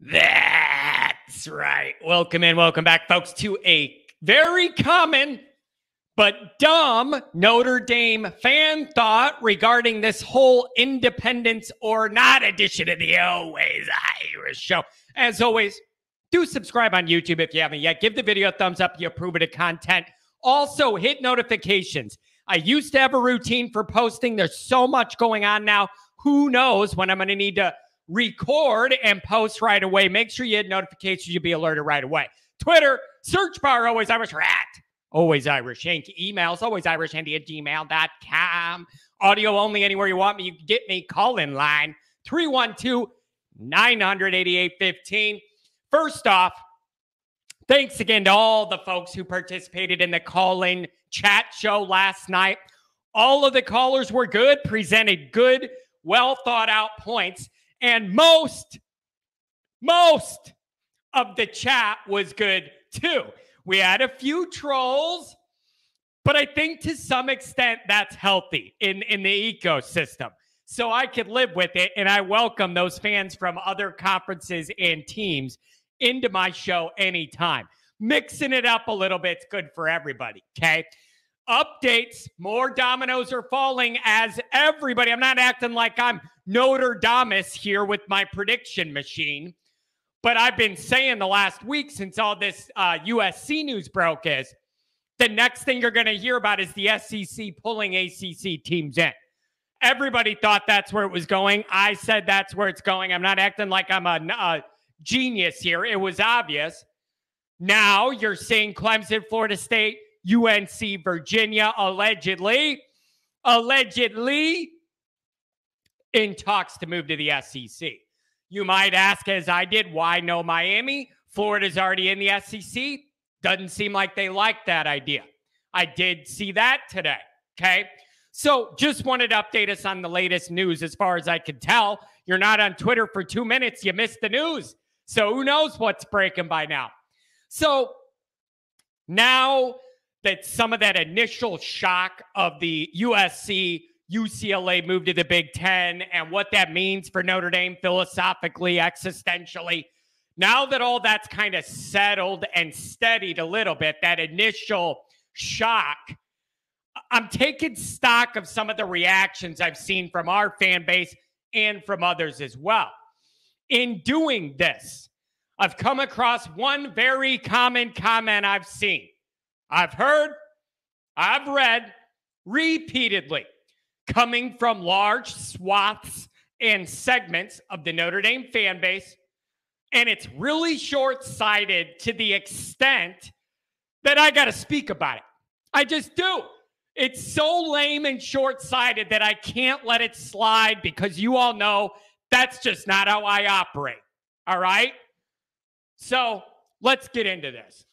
That's right. Welcome in, welcome back, folks, to a very common but dumb Notre Dame fan thought regarding this whole independence or not edition of the Always Irish show. As always, do subscribe on YouTube if you haven't yet. Give the video a thumbs up you approve of the content. Also, hit notifications. I used to have a routine for posting. There's so much going on now. Who knows when I'm going to need to record and post right away. Make sure you hit notifications. You'll be alerted right away. Twitter, search bar, always Irish rat. Always Irish Hank. Emails, always Irish Handy at gmail.com. Audio only anywhere you want me. You can get me. Call in line 312 988 15. First off, thanks again to all the folks who participated in the call in chat show last night. All of the callers were good, presented good, well thought out points. And most, most of the chat was good too. We had a few trolls, but I think to some extent that's healthy in, in the ecosystem. So I could live with it. And I welcome those fans from other conferences and teams into my show anytime. Mixing it up a little bit, it's good for everybody. Okay updates. More dominoes are falling as everybody. I'm not acting like I'm Nostradamus here with my prediction machine, but I've been saying the last week since all this uh, USC news broke is the next thing you're going to hear about is the SEC pulling ACC teams in. Everybody thought that's where it was going. I said that's where it's going. I'm not acting like I'm a, a genius here. It was obvious. Now you're seeing Clemson, Florida State, UNC Virginia allegedly, allegedly in talks to move to the SEC. You might ask, as I did, why no Miami? Florida's already in the SEC. Doesn't seem like they like that idea. I did see that today. Okay. So just wanted to update us on the latest news as far as I can tell. You're not on Twitter for two minutes. You missed the news. So who knows what's breaking by now? So now that some of that initial shock of the USC UCLA move to the Big Ten and what that means for Notre Dame philosophically, existentially. Now that all that's kind of settled and steadied a little bit, that initial shock, I'm taking stock of some of the reactions I've seen from our fan base and from others as well. In doing this, I've come across one very common comment I've seen. I've heard, I've read repeatedly coming from large swaths and segments of the Notre Dame fan base. And it's really short sighted to the extent that I got to speak about it. I just do. It's so lame and short sighted that I can't let it slide because you all know that's just not how I operate. All right. So let's get into this.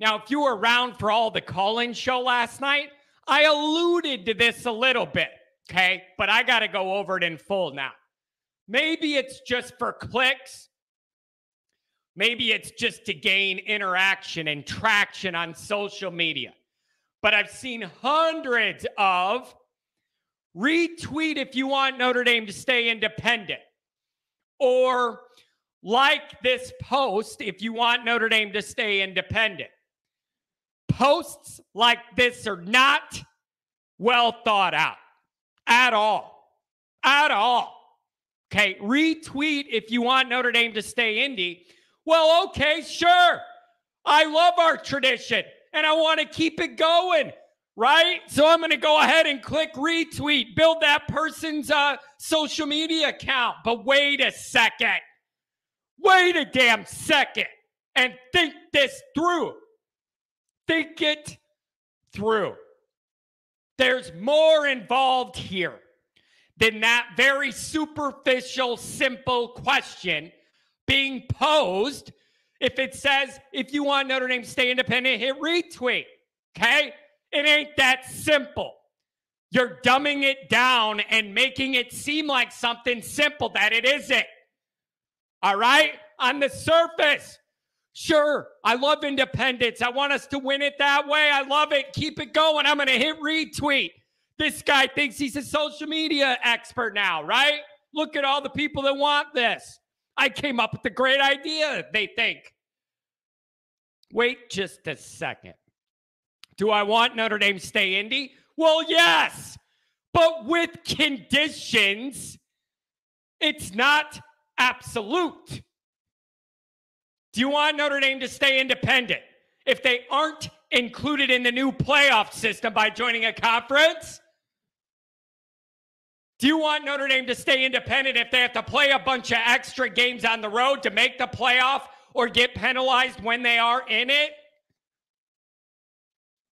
Now, if you were around for all the call in show last night, I alluded to this a little bit, okay? But I got to go over it in full now. Maybe it's just for clicks. Maybe it's just to gain interaction and traction on social media. But I've seen hundreds of retweet if you want Notre Dame to stay independent or like this post if you want Notre Dame to stay independent posts like this are not well thought out at all. At all. Okay, retweet if you want Notre Dame to stay indie. Well, okay, sure. I love our tradition and I want to keep it going, right? So I'm going to go ahead and click retweet, build that person's uh, social media account. But wait a second. Wait a damn second and think this through. Think it through. There's more involved here than that very superficial, simple question being posed. If it says, if you want Notre Dame to stay independent, hit retweet. Okay? It ain't that simple. You're dumbing it down and making it seem like something simple that it isn't. All right? On the surface, Sure, I love independence. I want us to win it that way. I love it. Keep it going. I'm going to hit retweet. This guy thinks he's a social media expert now, right? Look at all the people that want this. I came up with a great idea, they think. Wait just a second. Do I want Notre Dame to stay Indy? Well, yes, but with conditions. It's not absolute. Do you want Notre Dame to stay independent? If they aren't included in the new playoff system by joining a conference? Do you want Notre Dame to stay independent if they have to play a bunch of extra games on the road to make the playoff or get penalized when they are in it?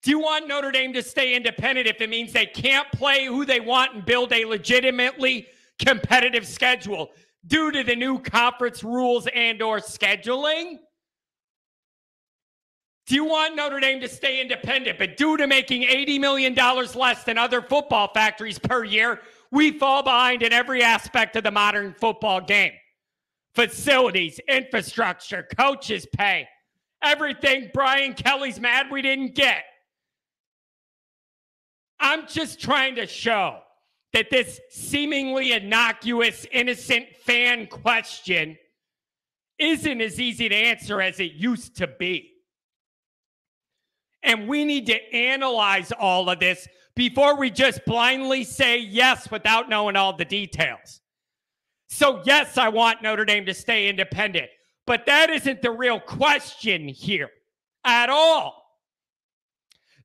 Do you want Notre Dame to stay independent if it means they can't play who they want and build a legitimately competitive schedule due to the new conference rules and or scheduling? Do you want Notre Dame to stay independent, but due to making $80 million less than other football factories per year, we fall behind in every aspect of the modern football game? Facilities, infrastructure, coaches' pay, everything Brian Kelly's mad we didn't get. I'm just trying to show that this seemingly innocuous, innocent fan question isn't as easy to answer as it used to be. And we need to analyze all of this before we just blindly say yes without knowing all the details. So, yes, I want Notre Dame to stay independent, but that isn't the real question here at all.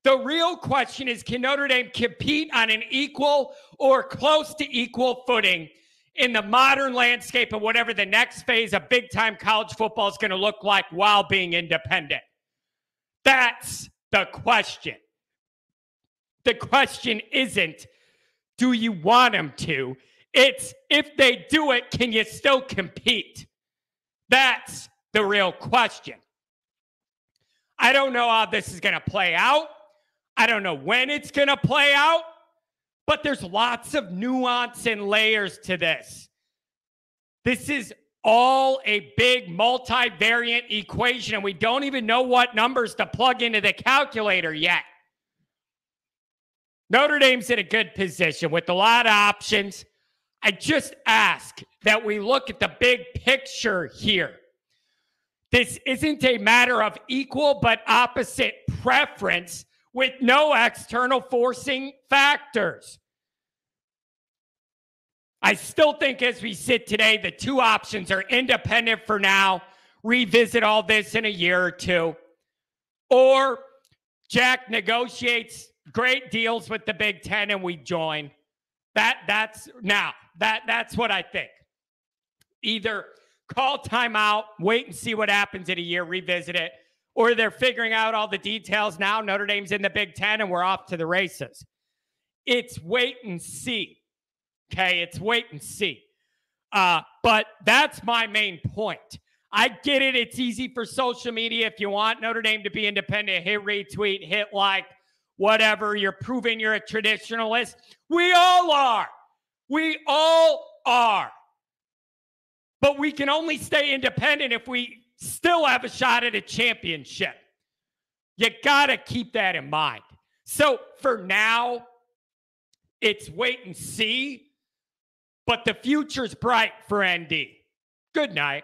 The real question is can Notre Dame compete on an equal or close to equal footing in the modern landscape of whatever the next phase of big time college football is going to look like while being independent? That's the question. The question isn't, do you want them to? It's if they do it, can you still compete? That's the real question. I don't know how this is going to play out. I don't know when it's going to play out, but there's lots of nuance and layers to this. This is all a big multivariate equation, and we don't even know what numbers to plug into the calculator yet. Notre Dame's in a good position with a lot of options. I just ask that we look at the big picture here. This isn't a matter of equal but opposite preference with no external forcing factors. I still think as we sit today, the two options are independent for now, revisit all this in a year or two, or Jack negotiates great deals with the Big Ten and we join. That that's now that that's what I think. Either call timeout, wait and see what happens in a year, revisit it, or they're figuring out all the details now. Notre Dame's in the Big Ten and we're off to the races. It's wait and see. Okay. It's wait and see. Uh, but that's my main point. I get it. It's easy for social media. If you want Notre Dame to be independent, hit retweet, hit like, whatever. You're proving you're a traditionalist. We all are. We all are. But we can only stay independent if we still have a shot at a championship. You got to keep that in mind. So for now, it's wait and see, but the future's bright for ND. Good night.